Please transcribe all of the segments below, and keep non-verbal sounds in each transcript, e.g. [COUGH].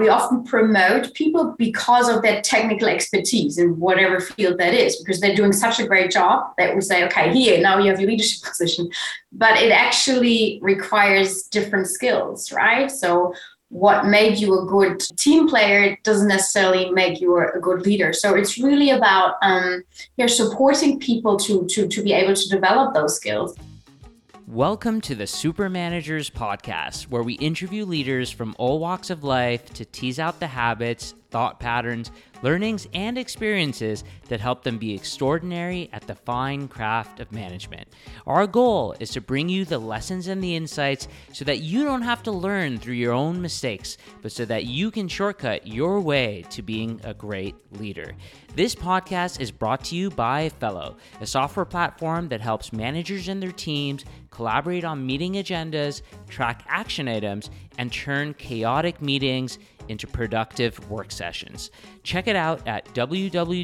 we often promote people because of their technical expertise in whatever field that is, because they're doing such a great job that we say, okay, here, now you have your leadership [LAUGHS] position. But it actually requires different skills, right? So what made you a good team player doesn't necessarily make you a good leader. So it's really about um, you're supporting people to, to, to be able to develop those skills. Welcome to the Super Managers Podcast, where we interview leaders from all walks of life to tease out the habits, thought patterns, learnings, and experiences that help them be extraordinary at the fine craft of management. Our goal is to bring you the lessons and the insights so that you don't have to learn through your own mistakes, but so that you can shortcut your way to being a great leader. This podcast is brought to you by Fellow, a software platform that helps managers and their teams collaborate on meeting agendas, track action items, and turn chaotic meetings into productive work sessions. Check it out at www.fellow.app.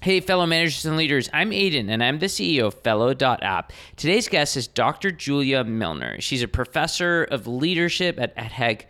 Hey, fellow managers and leaders, I'm Aydin and I'm the CEO of Fellow.app. Today's guest is Dr. Julia Milner. She's a professor of leadership at EDHEC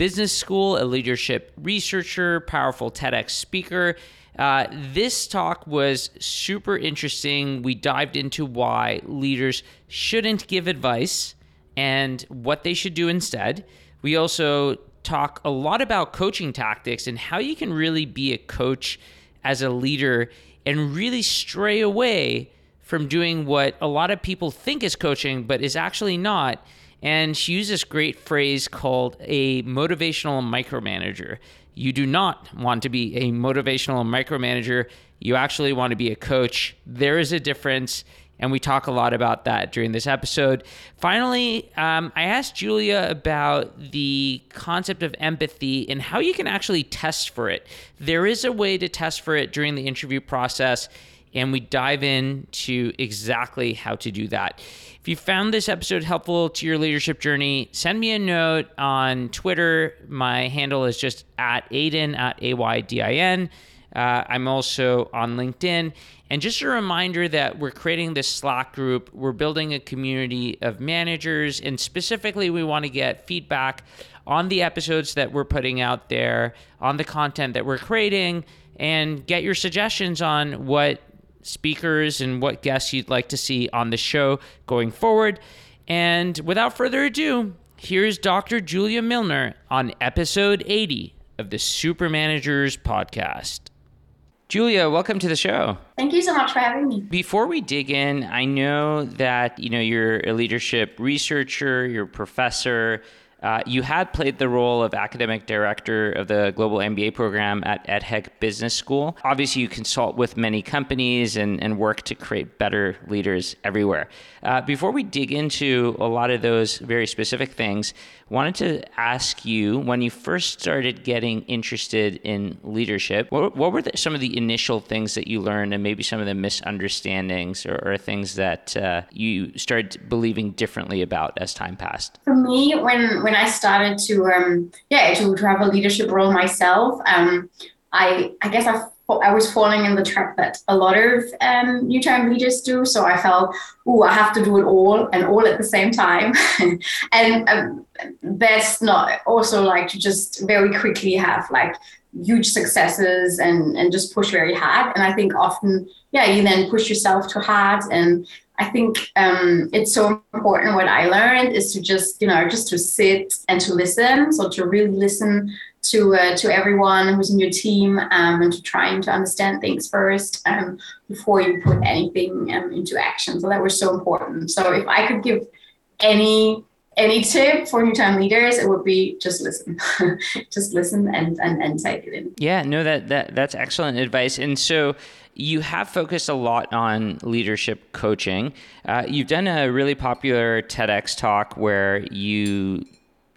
Business School, a leadership researcher, powerful TEDx speaker, uh, this talk was super interesting. We dived into why leaders shouldn't give advice and what they should do instead. We also talk a lot about coaching tactics and how you can really be a coach as a leader and really stray away from doing what a lot of people think is coaching, but is actually not. And she used this great phrase called a motivational micromanager. You do not want to be a motivational micromanager. You actually want to be a coach. There is a difference. And we talk a lot about that during this episode. Finally, um, I asked Julia about the concept of empathy and how you can actually test for it. There is a way to test for it during the interview process, and we dive into exactly how to do that. If you found this episode helpful to your leadership journey, send me a note on Twitter. My handle is just at Aydin, at A Y D I N. Uh, I'm also on LinkedIn. And just a reminder that we're creating this Slack group. We're building a community of managers, and specifically, we want to get feedback on the episodes that we're putting out there, on the content that we're creating, and get your suggestions on what speakers and what guests you'd like to see on the show going forward. And without further ado, here's Dr. Julia Milner on episode 80 of the Super Managers podcast. Julia, welcome to the show. Thank you so much for having me. Before we dig in, I know that you know you're a leadership researcher, you're a professor, uh, you had played the role of academic director of the global MBA program at EDHEC Business School. Obviously, you consult with many companies and, and work to create better leaders everywhere. Uh, before we dig into a lot of those very specific things, wanted to ask you when you first started getting interested in leadership, what, what were the, some of the initial things that you learned and maybe some of the misunderstandings or, or things that uh, you started believing differently about as time passed? For me, when, when I started to, um, yeah, to, to have a leadership role myself, um, I, I guess I I was falling in the trap that a lot of um, new time leaders do. So I felt, oh, I have to do it all and all at the same time. [LAUGHS] and um, that's not also like to just very quickly have like huge successes and, and just push very hard. And I think often, yeah, you then push yourself too hard. And I think um, it's so important. What I learned is to just, you know, just to sit and to listen. So to really listen to uh, to everyone who's in your team um, and to trying to understand things first um, before you put anything um, into action. So that was so important. So if I could give any any tip for new time leaders, it would be just listen, [LAUGHS] just listen and, and and take it in. Yeah, no, that that that's excellent advice. And so you have focused a lot on leadership coaching. Uh, you've done a really popular TEDx talk where you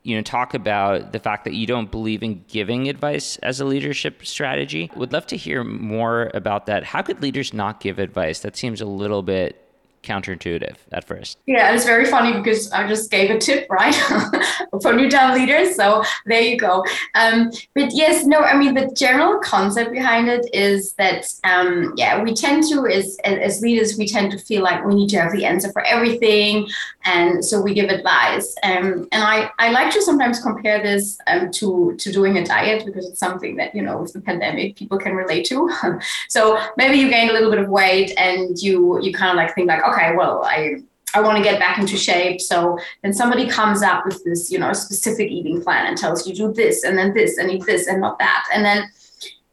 you know talk about the fact that you don't believe in giving advice as a leadership strategy. Would love to hear more about that. How could leaders not give advice? That seems a little bit counterintuitive at first. Yeah, it's very funny because I just gave a tip, right, [LAUGHS] for new town leaders. So there you go. Um, but yes, no, I mean, the general concept behind it is that, um, yeah, we tend to, as, as leaders, we tend to feel like we need to have the answer for everything. And so we give advice. Um, and I, I like to sometimes compare this um, to, to doing a diet because it's something that, you know, with the pandemic, people can relate to. [LAUGHS] so maybe you gain a little bit of weight and you, you kind of like think like, okay, well, I I want to get back into shape. So then somebody comes up with this, you know, specific eating plan and tells you do this and then this and eat this and not that. And then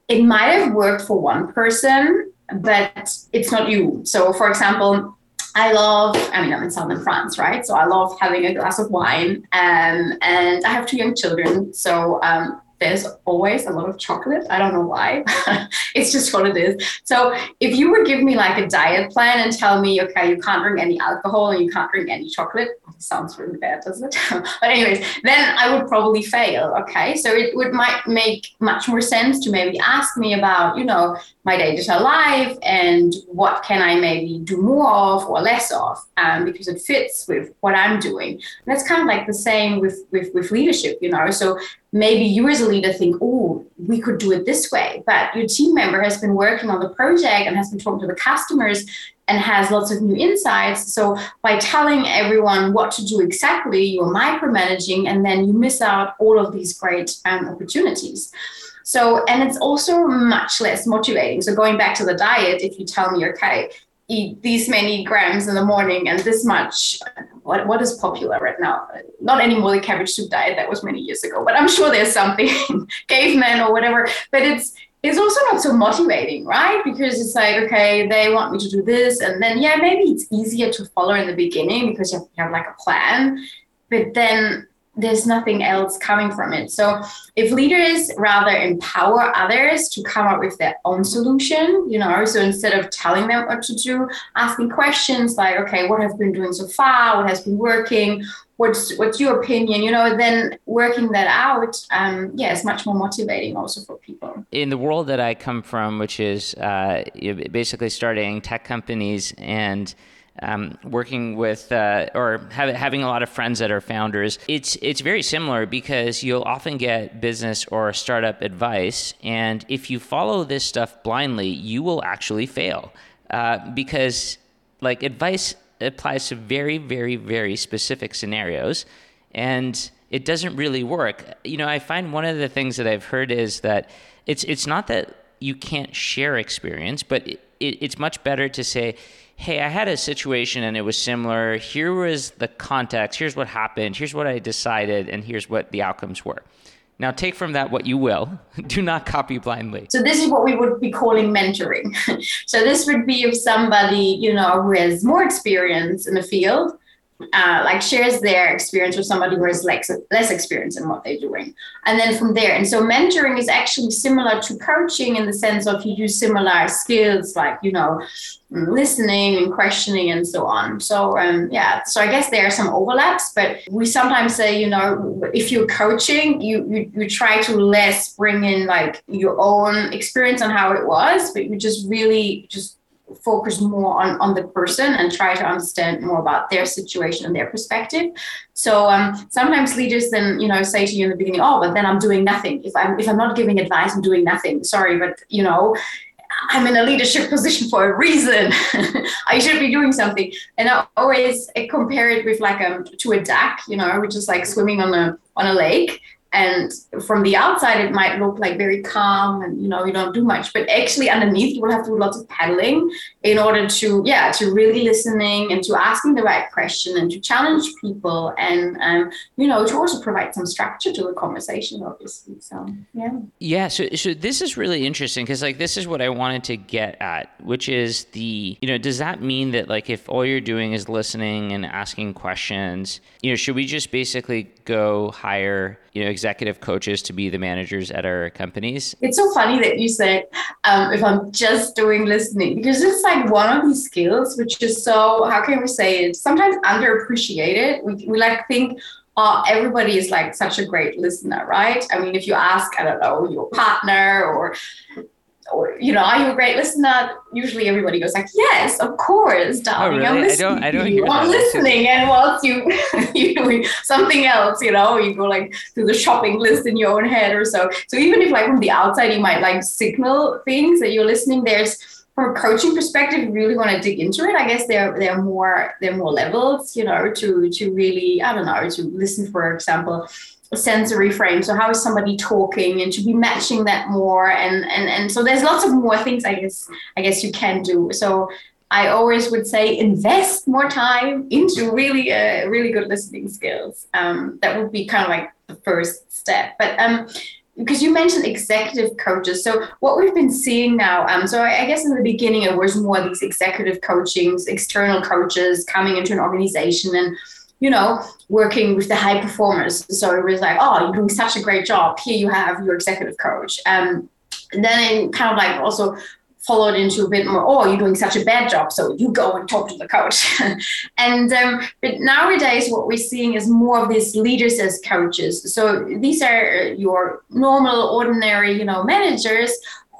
it might have worked for one person, but it's not you. So for example, I love, I mean, I'm in southern France, right? So I love having a glass of wine. Um, and I have two young children. So um, there's always a lot of chocolate. I don't know why. [LAUGHS] it's just what it is. So if you would give me like a diet plan and tell me, okay, you can't drink any alcohol and you can't drink any chocolate, sounds really bad, doesn't it? [LAUGHS] but anyways, then I would probably fail. Okay. So it would might make much more sense to maybe ask me about, you know, my digital life and what can I maybe do more of or less of um, because it fits with what I'm doing. And that's kind of like the same with, with, with leadership, you know. So maybe you as a leader think, oh, we could do it this way, but your team member has been working on the project and has been talking to the customers and has lots of new insights. So by telling everyone what to do exactly, you're micromanaging and then you miss out all of these great um, opportunities. So, and it's also much less motivating. So, going back to the diet, if you tell me, okay, eat these many grams in the morning and this much, what, what is popular right now? Not anymore the cabbage soup diet, that was many years ago, but I'm sure there's something, [LAUGHS] caveman or whatever. But it's, it's also not so motivating, right? Because it's like, okay, they want me to do this. And then, yeah, maybe it's easier to follow in the beginning because you have, you have like a plan. But then there's nothing else coming from it. So if leaders rather empower others to come up with their own solution, you know, so instead of telling them what to do, asking questions like, okay, what have been doing so far? What has been working? What's what's your opinion? You know, then working that out, um, yeah, it's much more motivating also for people. In the world that I come from, which is uh, basically starting tech companies and um, working with uh, or have, having a lot of friends that are founders, it's it's very similar because you'll often get business or startup advice, and if you follow this stuff blindly, you will actually fail uh, because like advice applies to very very very specific scenarios, and it doesn't really work. You know, I find one of the things that I've heard is that it's it's not that you can't share experience, but it, it, it's much better to say hey, I had a situation and it was similar. Here was the context. Here's what happened. Here's what I decided. And here's what the outcomes were. Now, take from that what you will. [LAUGHS] Do not copy blindly. So, this is what we would be calling mentoring. [LAUGHS] so, this would be if somebody, you know, who has more experience in the field uh, like shares their experience with somebody who has less, less experience in what they're doing. And then from there, and so mentoring is actually similar to coaching in the sense of you use similar skills like, you know, listening and questioning and so on. So, um, yeah, so I guess there are some overlaps, but we sometimes say, you know, if you're coaching, you, you, you try to less bring in like your own experience on how it was, but you just really just focus more on, on the person and try to understand more about their situation and their perspective. So um, sometimes leaders then, you know, say to you in the beginning, oh, but then I'm doing nothing. If I'm if I'm not giving advice, I'm doing nothing. Sorry, but you know, I'm in a leadership [LAUGHS] position for a reason. [LAUGHS] I should be doing something. And I always compare it with like um to a duck, you know, which is like swimming on a on a lake and from the outside it might look like very calm and you know you don't do much. But actually underneath you will have to do lots of paddling in order to yeah to really listening and to asking the right question and to challenge people and um, you know to also provide some structure to the conversation obviously. So yeah. Yeah so, so this is really interesting because like this is what i wanted to get at which is the you know does that mean that like if all you're doing is listening and asking questions you know should we just basically go hire you know executive coaches to be the managers at our companies. It's so funny that you said um, if i'm just doing listening because it's like one of these skills which is so how can we say it? Sometimes underappreciated. We, we like think oh, everybody is like such a great listener right? I mean if you ask i don't know your partner or or, you know, are you a great listener? Usually everybody goes like, yes, of course, Oh, darling. really? I'm I listening. don't- i don't hear you i'm listening. And whilst you, [LAUGHS] you doing something else, you know, you go like through the shopping list in your own head or so. So even if like from the outside, you might like signal things that you're listening, there's, from a coaching perspective, you really want to dig into it. I guess there there are more there are more levels, you know, to to really I don't know to listen, for example, sensory frame. So how is somebody talking, and should be matching that more, and and and so there's lots of more things I guess I guess you can do. So I always would say invest more time into really uh, really good listening skills. Um, that would be kind of like the first step. But um, because you mentioned executive coaches. So what we've been seeing now, um, so I, I guess in the beginning it was more these executive coachings, external coaches coming into an organization and you know working with the high performers. So it was like, oh, you're doing such a great job. Here you have your executive coach. Um, and then it kind of like also followed into a bit more oh you're doing such a bad job so you go and talk to the coach [LAUGHS] and um, but nowadays what we're seeing is more of these leaders as coaches so these are your normal ordinary you know managers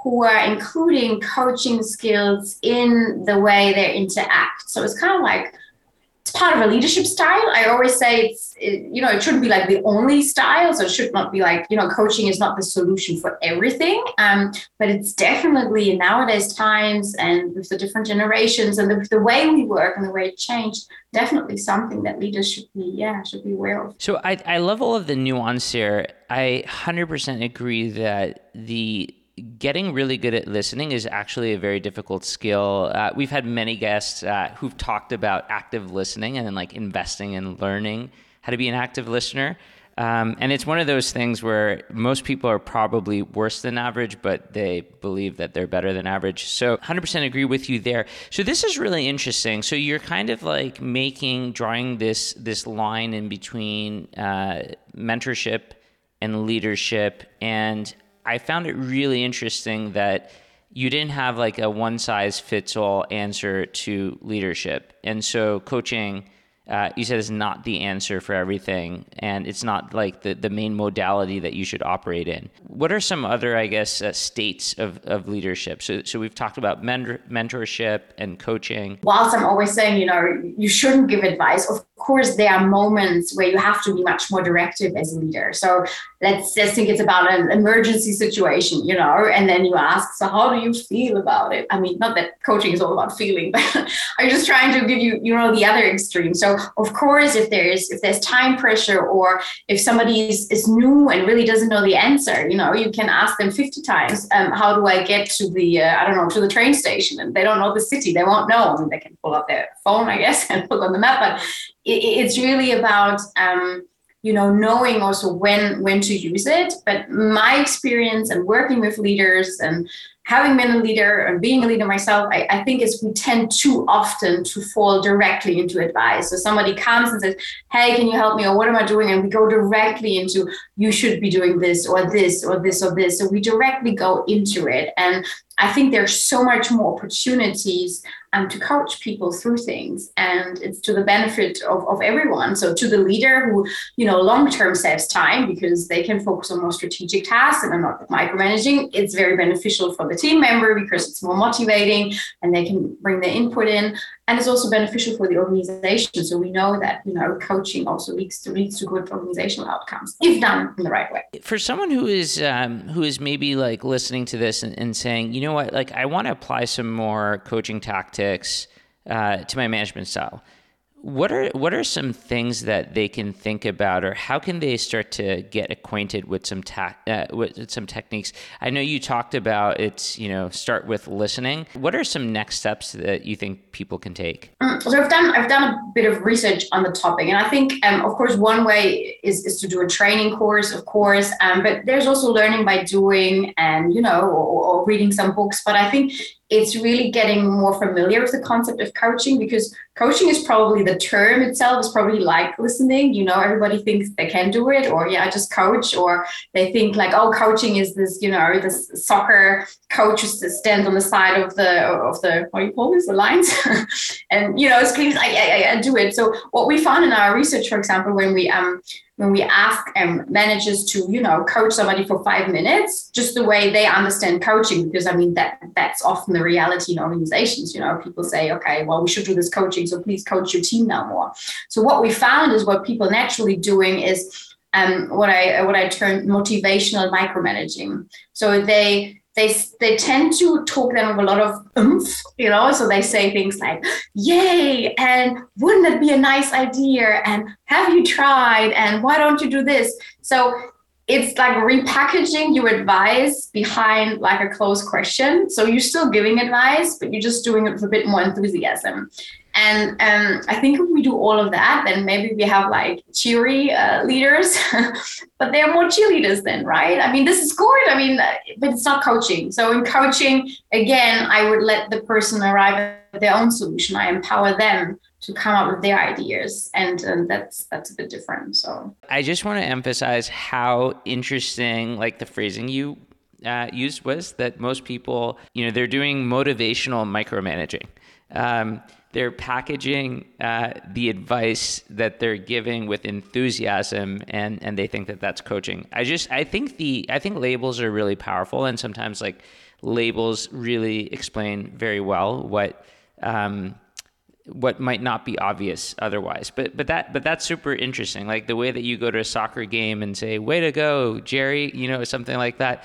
who are including coaching skills in the way they interact so it's kind of like it's part of a leadership style. I always say it's, it, you know, it shouldn't be like the only style. So it should not be like, you know, coaching is not the solution for everything. Um, but it's definitely in nowadays times and with the different generations and the, the way we work and the way it changed, definitely something that leaders should be, yeah, should be aware of. So I, I love all of the nuance here. I 100% agree that the getting really good at listening is actually a very difficult skill. Uh, we've had many guests uh, who've talked about active listening and then like investing in learning how to be an active listener. Um, and it's one of those things where most people are probably worse than average, but they believe that they're better than average. So 100% agree with you there. So this is really interesting. So you're kind of like making, drawing this this line in between uh, mentorship and leadership. And I found it really interesting that you didn't have like a one size fits all answer to leadership. And so coaching uh, you said is not the answer for everything, and it's not like the, the main modality that you should operate in. What are some other, I guess, uh, states of, of leadership? So, so we've talked about mentor, mentorship and coaching. Whilst I'm always saying, you know, you shouldn't give advice, of course, there are moments where you have to be much more directive as a leader. So let's just think it's about an emergency situation, you know, and then you ask, so how do you feel about it? I mean, not that coaching is all about feeling, [LAUGHS] but I'm just trying to give you, you know, the other extreme. So of course, if there's if there's time pressure or if somebody is, is new and really doesn't know the answer, you know, you can ask them 50 times, um, how do I get to the, uh, I don't know, to the train station? And they don't know the city, they won't know. I mean, they can pull up their phone, I guess, [LAUGHS] and look on the map, but it, it's really about, um, you know knowing also when when to use it. But my experience and working with leaders and having been a leader and being a leader myself I, I think is we tend too often to fall directly into advice. So somebody comes and says hey can you help me? Or what am i doing? And we go directly into you should be doing this or this or this or this. So we directly go into it. And i think there's so much more opportunities um, to coach people through things. And it's to the benefit of, of everyone. So to the leader who you know long term saves time because they can focus on more strategic tasks and are not micromanaging it's very beneficial for the team member because it's more motivating and they can bring their input in. And it's also beneficial for the organization. So we know that you know coaching also leads to leads to good organizational outcomes if done in the right way. For someone who is um, who is maybe like listening to this and, and saying, you know what, like I want to apply some more coaching tactics uh, to my management style. What are what are some things that they can think about, or how can they start to get acquainted with some ta- uh, with some techniques? I know you talked about it's you know start with listening. What are some next steps that you think people can take? Mm, so I've done I've done a bit of research on the topic, and I think, um, of course, one way is, is to do a training course, of course, um, but there's also learning by doing, and you know, or, or reading some books. But I think it's really getting more familiar with the concept of coaching because coaching is probably the term itself is probably like listening. You know, everybody thinks they can do it, or yeah, i just coach, or they think like, oh, coaching is this, you know, this soccer coach who stands on the side of the of the what do you call this, the lines, [LAUGHS] and you know, it's clean. I, I, I do it. So what we found in our research, for example, when we um when we ask um, managers to you know coach somebody for five minutes just the way they understand coaching because i mean that that's often the reality in organizations you know people say okay well we should do this coaching so please coach your team now more so what we found is what people naturally doing is um, what I what I term motivational micromanaging. So they they they tend to talk them with a lot of oomph, you know. So they say things like "Yay!" and "Wouldn't it be a nice idea?" and "Have you tried?" and "Why don't you do this?" So it's like repackaging your advice behind like a closed question. So you're still giving advice, but you're just doing it with a bit more enthusiasm. And um, I think if we do all of that, then maybe we have like cheery uh, leaders, [LAUGHS] but they're more cheerleaders then, right? I mean, this is good. I mean, but it's not coaching. So in coaching, again, I would let the person arrive at their own solution. I empower them to come up with their ideas and, and that's that's a bit different so i just want to emphasize how interesting like the phrasing you uh, used was that most people you know they're doing motivational micromanaging um, they're packaging uh, the advice that they're giving with enthusiasm and and they think that that's coaching i just i think the i think labels are really powerful and sometimes like labels really explain very well what um, what might not be obvious otherwise. But but that but that's super interesting. Like the way that you go to a soccer game and say, "Way to go, Jerry," you know, something like that.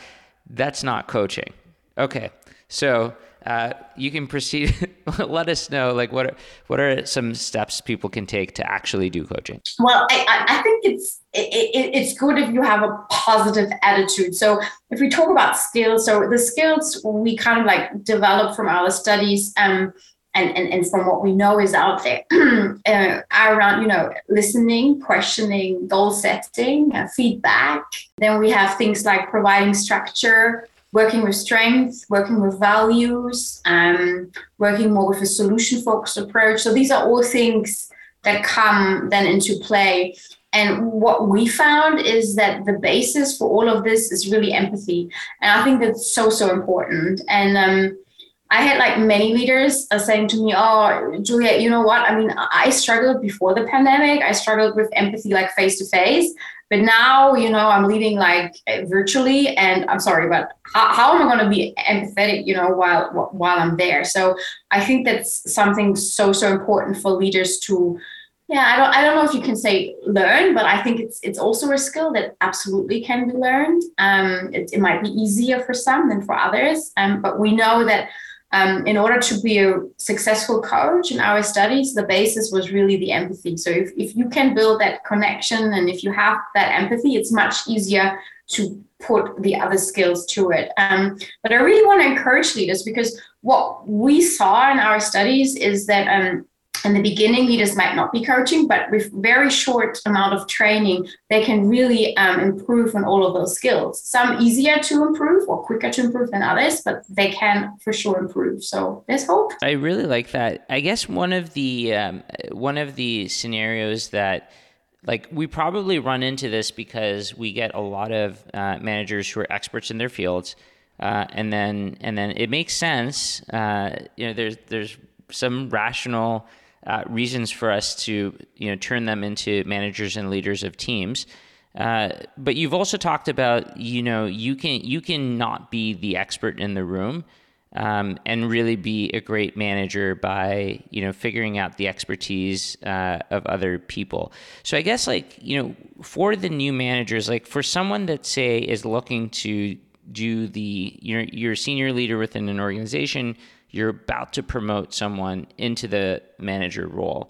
That's not coaching. Okay, so uh, you can proceed. [LAUGHS] let us know, like what are, what are some steps people can take to actually do coaching. Well, I, I think it's it, it, it's good if you have a positive attitude. So if we talk about skills, so the skills we kind of like develop from our studies. Um, and, and, and from what we know is out there [CLEARS THROAT] uh, around you know listening questioning goal setting uh, feedback then we have things like providing structure working with strength working with values um, working more with a solution focused approach. So these are all things that come then into play. And what we found is that the basis for all of this is really empathy. And i think that's so so important. And um, I had like many leaders uh, saying to me, "Oh, Julia, you know what? I mean, I struggled before the pandemic. I struggled with empathy like face to face, but now, you know, I'm leading like virtually, and I'm sorry, but how, how am I going to be empathetic, you know, while while I'm there? So I think that's something so so important for leaders to." Yeah, I don't. I don't know if you can say learn, but I think it's it's also a skill that absolutely can be learned. Um, it, it might be easier for some than for others, um, but we know that um, in order to be a successful coach in our studies, the basis was really the empathy. So if, if you can build that connection and if you have that empathy, it's much easier to put the other skills to it. Um, but I really want to encourage leaders because what we saw in our studies is that um, in the beginning leaders might not be coaching but with very short amount of training they can really um, improve on all of those skills. Some easier to improve or quicker to improve than others but they can for sure improve. So there's hope. I really like that. I guess one of the um, one of the scenarios that like we probably run into this because we get a lot of uh, managers who are experts in their fields uh, and then and then it makes sense uh, you know there's there's some rational uh, reasons for us to you know turn them into managers and leaders of teams. Uh, but you've also talked about you know you can you can not be the expert in the room um, and really be a great manager by you know figuring out the expertise uh, of other people. So I guess like you know for the new managers, like for someone that say is looking to do the you're you're a senior leader within an organization you're about to promote someone into the manager role.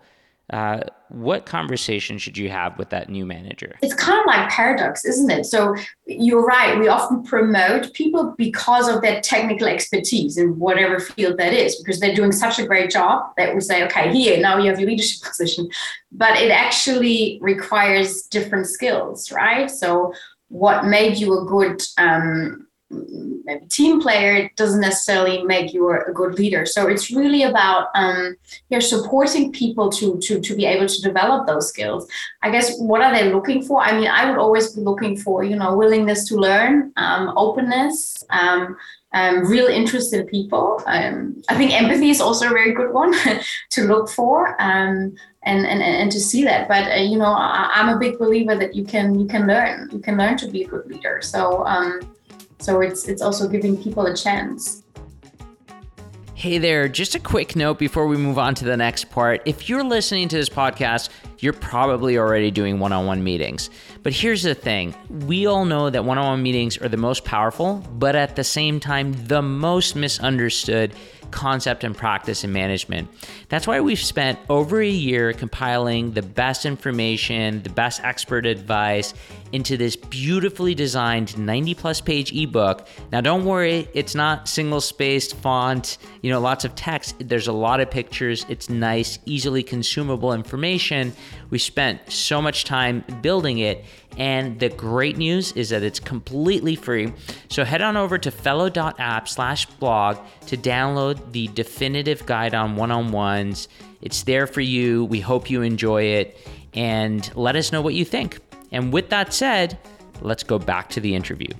Uh, what conversation should you have with that new manager? It's kind of like paradox, isn't it? So you're right. We often promote people because of their technical expertise in whatever field that is, because they're doing such a great job that we say, okay, here, now you have your leadership [LAUGHS] position. But it actually requires different skills, right? So what made you a good um, maybe team player doesn't necessarily make you a good leader so it's really about um you're supporting people to to to be able to develop those skills i guess what are they looking for i mean i would always be looking for you know willingness to learn um, openness um, um, real interested people. Um, I think empathy is also a very good one [LAUGHS] to look for um, and, and, and to see that. But uh, you know, I, am a big believer that you can you can learn you can learn to be a good leader. So um, so it's it's also giving people a chance. Hey there, just a quick note before we move on to the next part. If you're listening to this podcast, you're probably already doing one on one meetings. But here's the thing we all know that one on one meetings are the most powerful, but at the same time, the most misunderstood concept and practice in management. That's why we've spent over a year compiling the best information, the best expert advice into this beautifully designed 90 plus page ebook. Now, don't worry, it's not single spaced font, you know, lots of text. There's a lot of pictures. It's nice, easily consumable information. We spent so much time building it. And the great news is that it's completely free. So head on over to fellow.app slash blog to download the definitive guide on one on ones. It's there for you. We hope you enjoy it and let us know what you think. And with that said, let's go back to the interview.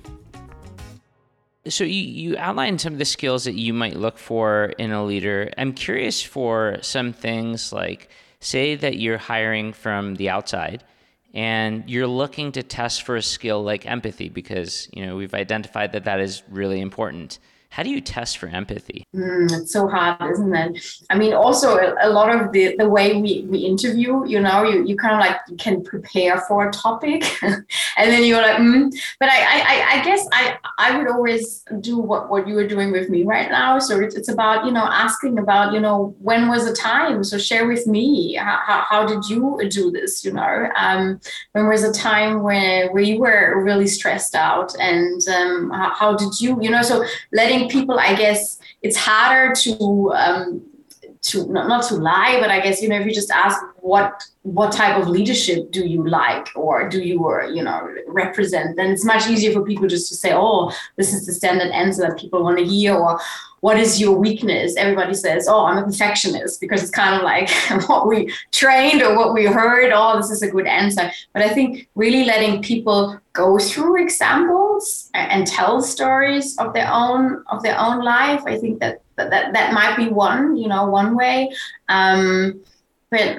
So you, you outlined some of the skills that you might look for in a leader. I'm curious for some things like say that you're hiring from the outside and you're looking to test for a skill like empathy because you know we've identified that that is really important how do you test for empathy? Mm, it's so hard, isn't it? I mean, also a, lot of the, the way we, we interview, you know, you, you kind of like can prepare for a topic [LAUGHS] and then you're like, mm. but I, I, I guess I, I would always do what, what you are doing with me right now. So it's, it's about, you know, asking about, you know, when was the time? So share with me, how, how, how did you do this? You know, um, when was a time where, where you were really stressed out and um, how, how did you, you know, so letting people, I guess it's harder to um, to not, not to lie, but I guess you know if you just ask what what type of leadership do you like or do you or you know represent, then it's much easier for people just to say, oh, this is the standard answer that people want to hear, or what is your weakness? Everybody says, oh, I'm a perfectionist because it's kind of like [LAUGHS] what we trained or what we heard. Oh, this is a good answer. But I think really letting people go through examples and tell stories of their own of their own life. I think that that that, that might be one, you know, one way. Um, but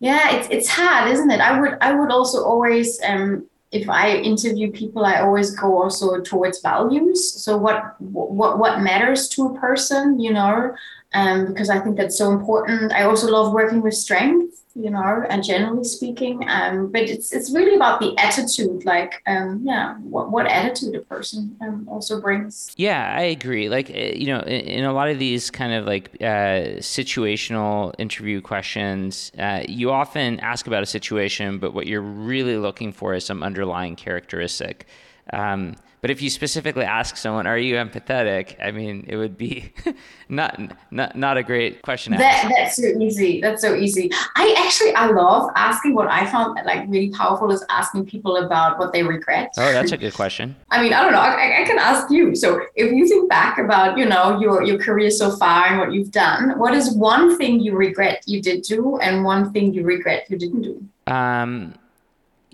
yeah, it's it's hard, isn't it? I would I would also always um, if I interview people, I always go also towards values. So what what what matters to a person, you know, um, because I think that's so important. I also love working with strength, you know, and generally speaking. Um, but it's it's really about the attitude, like, um, yeah, what, what attitude a person um, also brings. Yeah, I agree. Like, eh, you know, in, in a lot of these kind of like uh, situational interview questions, uh, you often ask about a situation, but what you're really looking for is some underlying characteristic. Um, but if you specifically ask someone, "Are you empathetic?" I mean, it would be [LAUGHS] not not not a great question. That, that's so easy. That's so easy. I actually I love asking. What I found like really powerful is asking people about what they regret. Oh, that's a good question. [LAUGHS] I mean, I don't know. I, I can ask you. So, if you think back about you know your your career so far and what you've done, what is one thing you regret you did do, and one thing you regret you didn't do? Um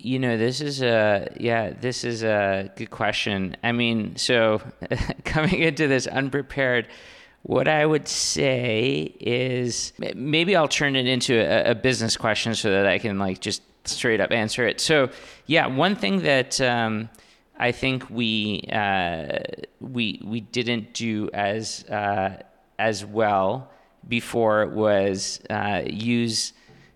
you know, this is a yeah, this is a good question. I mean, so [LAUGHS] coming into this unprepared, what I would say is maybe I'll turn it into a, a business question so that I can like just straight up answer it. So yeah, one thing that um, I think we uh, we we didn't do as uh, as well before was uh, use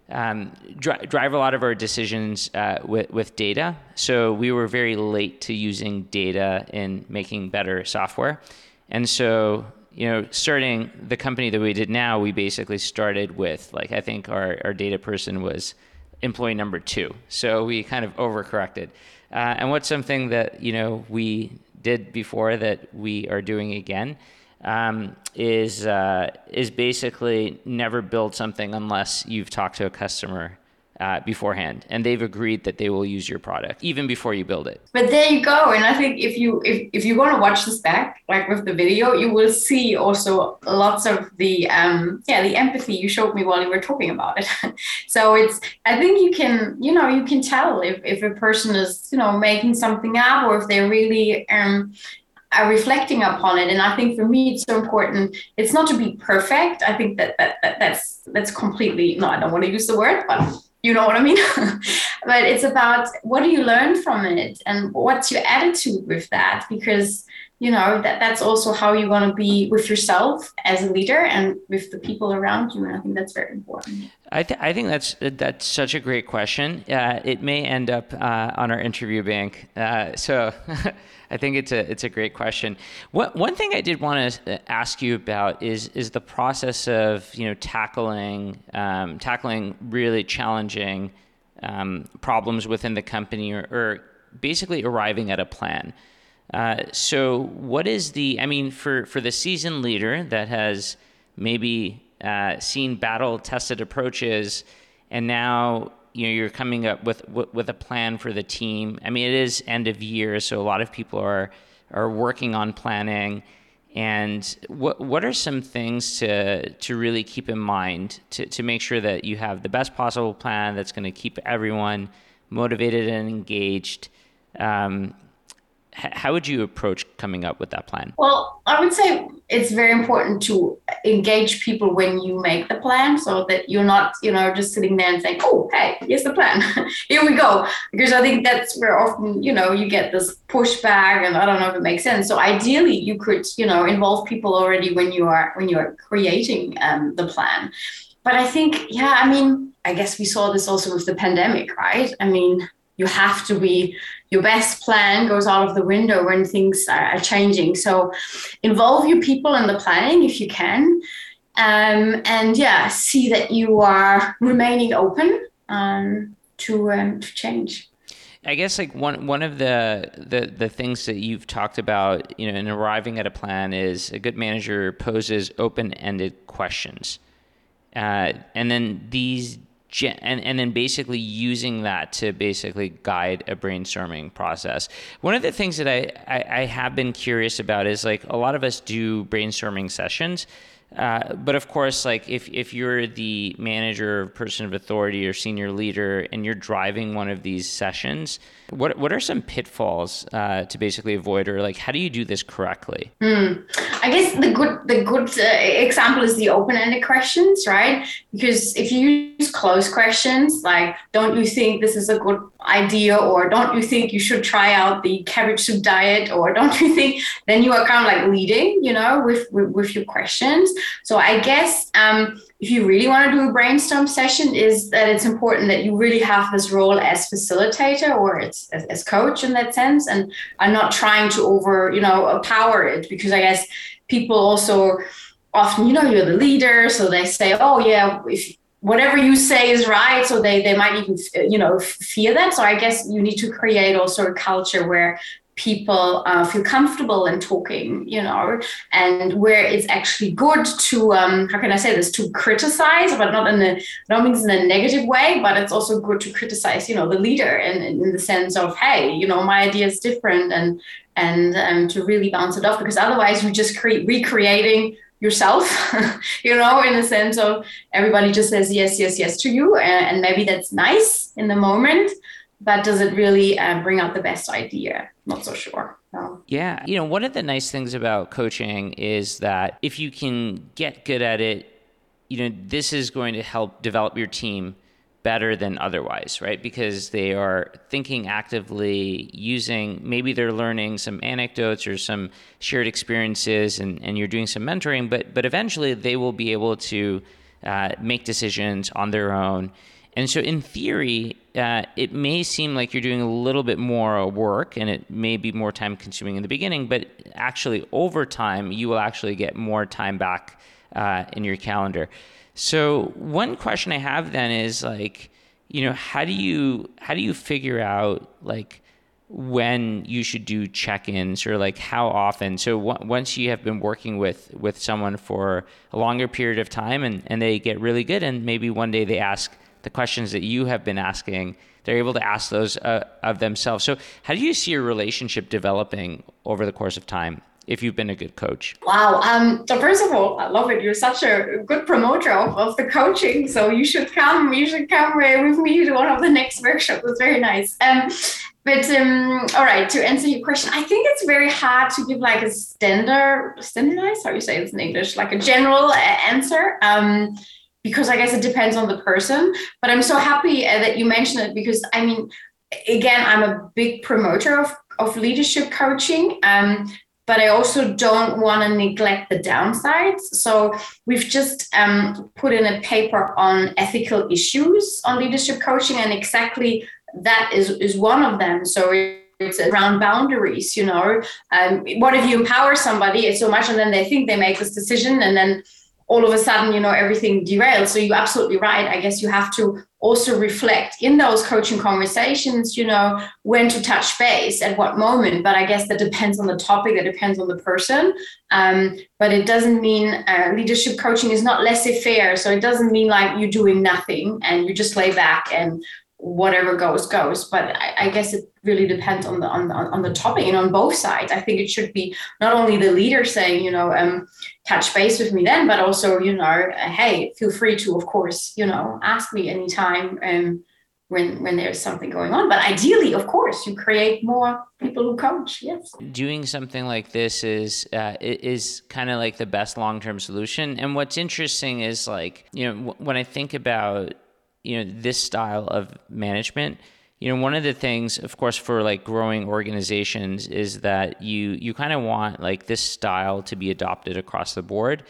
um, dri- drive a lot of our decisions uh, with, with data. So we were very late to using data in making better software. And so, you know, starting the company that we did now, we basically started with, like, I think our, our data person was employee number two. So we kind of overcorrected. Uh, and what's something that, you know, we did before that we are doing again um, is uh, is basically never build something unless you've talked to a customer uh, beforehand and they've agreed that they will use your product even before you build it. But there you go and i think if you if, if you want to watch this back like with the video you will see also lots of the um yeah the empathy you showed me while you were talking about it. [LAUGHS] So it's i think you can you know you can tell if if a person is you know making something up or if they're really um reflecting upon it. And i think for me it's so important. It's not to be perfect. I think that, that, that that's that's completely no i don't want to use the word but you know what i mean. [LAUGHS] But it's about what do you learn from it and what's your attitude with that? Because you know that that's also how you want to be with yourself as a leader and with the people around you and i think that's very important i, th- I think that's that's such a great question uh, it may end up uh, on our interview bank uh, so [LAUGHS] I think it's a it's a great question. What, one thing I did want to ask you about is is the process of you know tackling um, tackling really challenging um, problems within the company or, or basically arriving at a plan. Uh, so, what is the? I mean, for for the seasoned leader that has maybe uh, seen battle tested approaches, and now you know you're coming up with with a plan for the team. I mean, it is end of year, so a lot of people are are working on planning. And what what are some things to to really keep in mind to, to make sure that you have the best possible plan that's going to keep everyone motivated and engaged? Um, how would you approach coming up with that plan? Well, I would say it's very important to engage people when you make the plan so that you're not, you know, just sitting there and saying, oh, hey, here's the plan. [LAUGHS] Here we go. Because I think that's where often, you know, you get this pushback and I don't know if it makes sense. So ideally you could, you know, involve people already when you are when you are creating um, the plan. But I think, yeah, I mean, I guess we saw this also with the pandemic, right? I mean, you have to be your best plan goes out of the window when things are, changing. So involve your people in the planning if you can. Um, and yeah see that you are remaining open um, to um, to change. I guess like one one of the, the the things that you've talked about, you know, in arriving at a plan is a good manager poses open ended questions, uh, and then these and, and then basically using that to basically guide a brainstorming process. One of the things that I, I, I have been curious about is like a lot of us do brainstorming sessions uh, but of course, like if, if you're the manager, person of authority, or senior leader, and you're driving one of these sessions, what what are some pitfalls uh, to basically avoid, or like how do you do this correctly? Mm. I guess the good the good uh, example is the open ended questions, right? Because if you use closed questions, like don't you think this is a good idea, or don't you think you should try out the cabbage soup diet, or don't you think, then you are kind of like leading, you know, with with, with your questions. So I guess um, if you really want to do a brainstorm session, is that it's important that you really have this role as facilitator or as, as coach in that sense, and are not trying to over, you know, power it because I guess people also often, you know, you're the leader, so they say, oh yeah, if whatever you say is right. So they they might even you know fear that. So i guess you need to create also a culture where people uh, feel comfortable in talking, you know, and where it's actually good to, um, how can I say this, to criticize, but not in a, not means in a negative way, but it's also good to criticize, you know, the leader in, in the sense of, hey, you know, my idea is different and, and um, to really bounce it off because otherwise you're just cre- recreating yourself [LAUGHS] you know in the sense of everybody just says yes yes yes to you and, and maybe that's nice in the moment but does it really uh, bring out the best idea? Not so sure. No. Yeah. You know, one of the nice things about coaching is that if you can get good at it, you know, this is going to help develop your team better than otherwise, right? Because they are thinking actively, using maybe they're learning some anecdotes or some shared experiences and, and you're doing some mentoring, but but eventually they will be able to uh, make decisions on their own and so, in theory, uh, it may seem like you're doing a little bit more work and it may be more time consuming in the beginning, but actually, over time, you will actually get more time back uh, in your calendar. So, one question I have then is like, you know, how do you how do you figure out like when you should do check-ins or like how often so w- once you have been working with with someone for a longer period of time and and they get really good and maybe one day they ask the questions that you have been asking, they're able to ask those uh, of themselves. So, how do you see your relationship developing over the course of time? If you've been a good coach. Wow. Um, so first of all, I love it. You're such a good promoter of, of the coaching. So you should come. You should come with me to one of the next workshops. It's very nice. Um, but um, all right, to answer your question, I think it's very hard to give like a standard, standardized, how you say this in English, like a general uh, answer. Um, because I guess it depends on the person. But I'm so happy uh, that you mentioned it because I mean, again, I'm a big promoter of, of leadership coaching. Um, but I also don't want to neglect the downsides. So we've just um, put in a paper on ethical issues on leadership coaching, and exactly that is is one of them. So it's around boundaries. You know, um, what if you empower somebody so much, and then they think they make this decision, and then all of a sudden, you know, everything derails. So you're absolutely right. I guess you have to also reflect in those coaching conversations, you know, when to touch base at what moment. But I guess that depends on the topic, that depends on the person. Um, but it doesn't mean uh, leadership coaching is not laissez faire. So it doesn't mean like you're doing nothing and you just lay back and whatever goes goes but I, I, guess it really depends on the on on the topic and on both sides i think it should be not only the leader saying you know um touch base with me then but also you know hey feel free to of course you know ask me anytime um when when there's something going on. But ideally of course you create more people who coach yes. Doing something like this is uh, is kind of like the best long-term solution. And what's interesting is like you know when i think about you know this style of management you know one of the things of course for like growing organizations is that you you kind of want like this style to be adopted across the board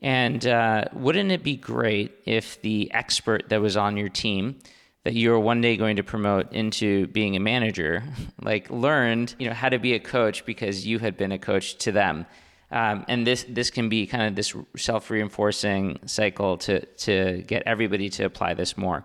and uh, wouldn't it be great if the expert that was on your team that you're one day going to promote into being a manager [LAUGHS] like learned you know how to be a coach because you had been a coach to them um, and this this can be kind of this self reinforcing cycle to to get everybody to apply this more.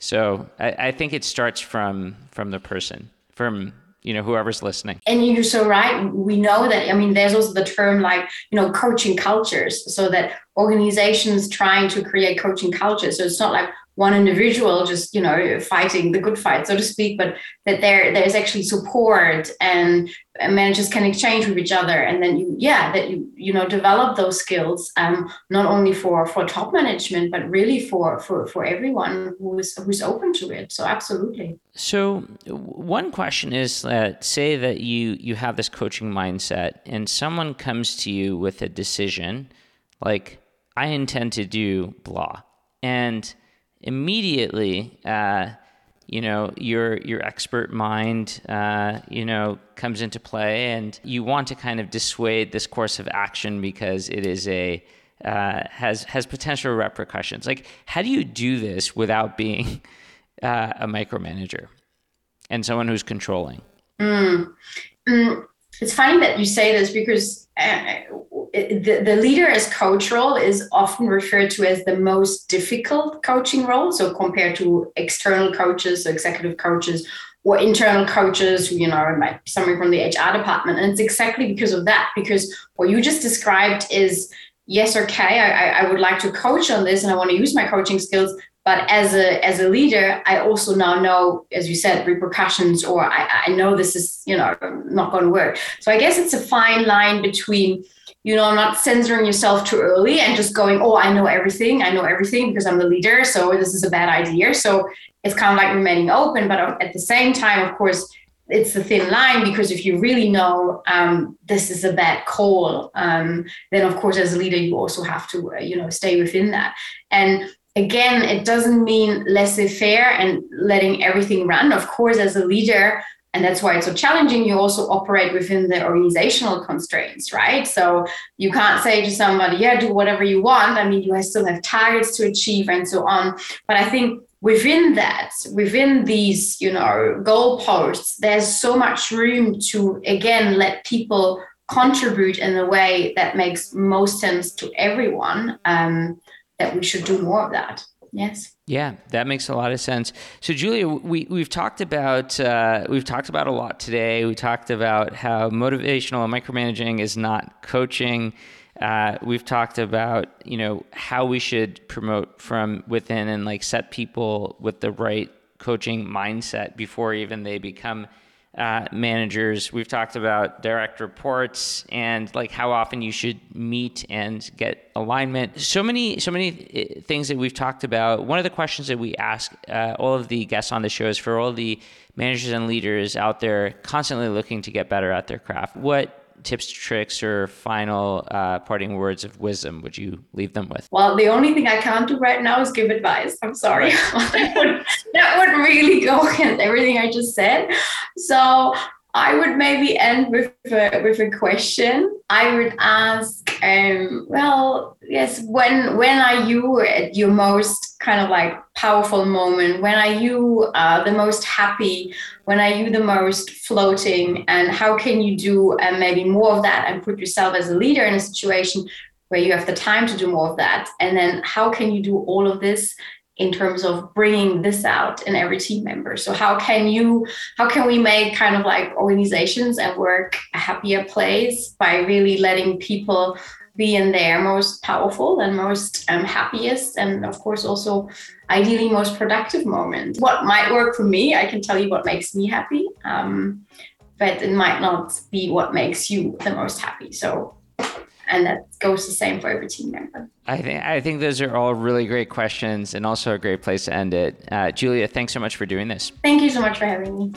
So I, I think it starts from from the person, from you know whoever's listening. And you're so right. We know that i mean there's also the term like you know coaching cultures so that organizations trying to create coaching cultures. So it's not like one individual just you know fighting the good fight so to speak but that there there's actually support and managers can exchange with each other. And then you yeah that you you know develop those skills um not only for for top management but really for for for everyone who's who's open to it. So absolutely. So one question is that say that you you have this coaching mindset and someone comes to you with a decision like i intend to do blah and immediately, uh, you know, your your expert mind, uh, you know, comes into play, and you want to kind of dissuade this course of action because it is a uh, has has potential repercussions. Like, how do you do this without being uh, a micromanager and someone who's controlling? Mm. Mm. It's funny that you say this because uh, the, the leader as coach role is often referred to as the most difficult coaching role. So compared to external coaches, executive coaches, or internal coaches you know, someone from the HR department. And it's exactly because of that, because what you just described is yes, okay, I, I would like to coach on this and I want to use my coaching skills. But as a as a leader, I also now know, as you said, repercussions, or I, I know this is, you know, not going to work. So I guess it's a fine line between you know, not censoring yourself too early and just going, oh, I know everything. I know everything because I'm the leader. So this is a bad idea. So it's kind of like remaining open. But at the same time, of course, it's the thin line because if you really know um, this is a bad call, um, then of course, as a leader, you also have to, uh, you know, stay within that. And again, it doesn't mean laissez faire and letting everything run. Of course, as a leader, and that's why it's so challenging you also operate within the organizational constraints right? So you can't say to somebody yeah do whatever you want. I mean you still have targets to achieve and so on. But i think within that within these you know goalposts there's so much room to again let people contribute in a way that makes most sense to everyone. Um, that we should do more of that yes yeah, that makes a lot of sense. So, Julia, we we've talked about uh, we've talked about a lot today. We talked about how motivational and micromanaging is not coaching. Uh, we've talked about you know how we should promote from within and like set people with the right coaching mindset before even they become uh, managers. We've talked about direct reports and like how often you should meet and get alignment. So many, so many uh, things that we've talked about. One of the questions that we ask uh, all of the guests on the show is for all the managers and leaders out there constantly looking to get better at their craft. What tips, tricks, or final uh, parting words of wisdom would you leave them with? Well, the only thing I can't do right now is give advice. I'm sorry. Right. [LAUGHS] that, would, that would really go [LAUGHS] against everything I just said. So I would maybe end with a, with a question. I would ask, um, well, yes, when when are you at your most kind of like powerful moment? When are you uh, the most happy? When are you the most floating? And how can you do uh, maybe more of that and put yourself as a leader in a situation where you have the time to do more of that? And then how can you do all of this in terms of bringing this out in every team member. So how can you how can we make kind of like organizations and work a happier place by really letting people be in their most powerful and most um, happiest and of course also ideally most productive moment? What might work for me i can tell you what makes me happy um, but it might not be what makes you the most happy. So and that goes the same for every team member. I think I think those are all really great questions and also a great place to end it. Uh, Julia, thanks so much for doing this. Thank you so much for having me.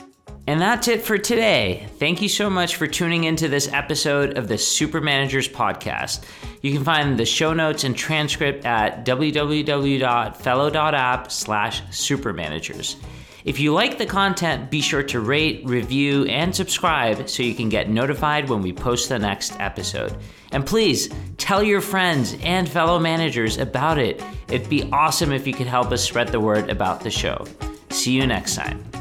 And that's it for today. Thank you so much for tuning into this episode of the Super Managers Podcast. You can find the show notes and transcript at www.fellow.app slash supermanagers. If you like the content, be sure to rate, review, and subscribe so you can get notified when we post the next episode. And please tell your friends and fellow managers about it. It'd be awesome if you could help us spread the word about the show. See you next time.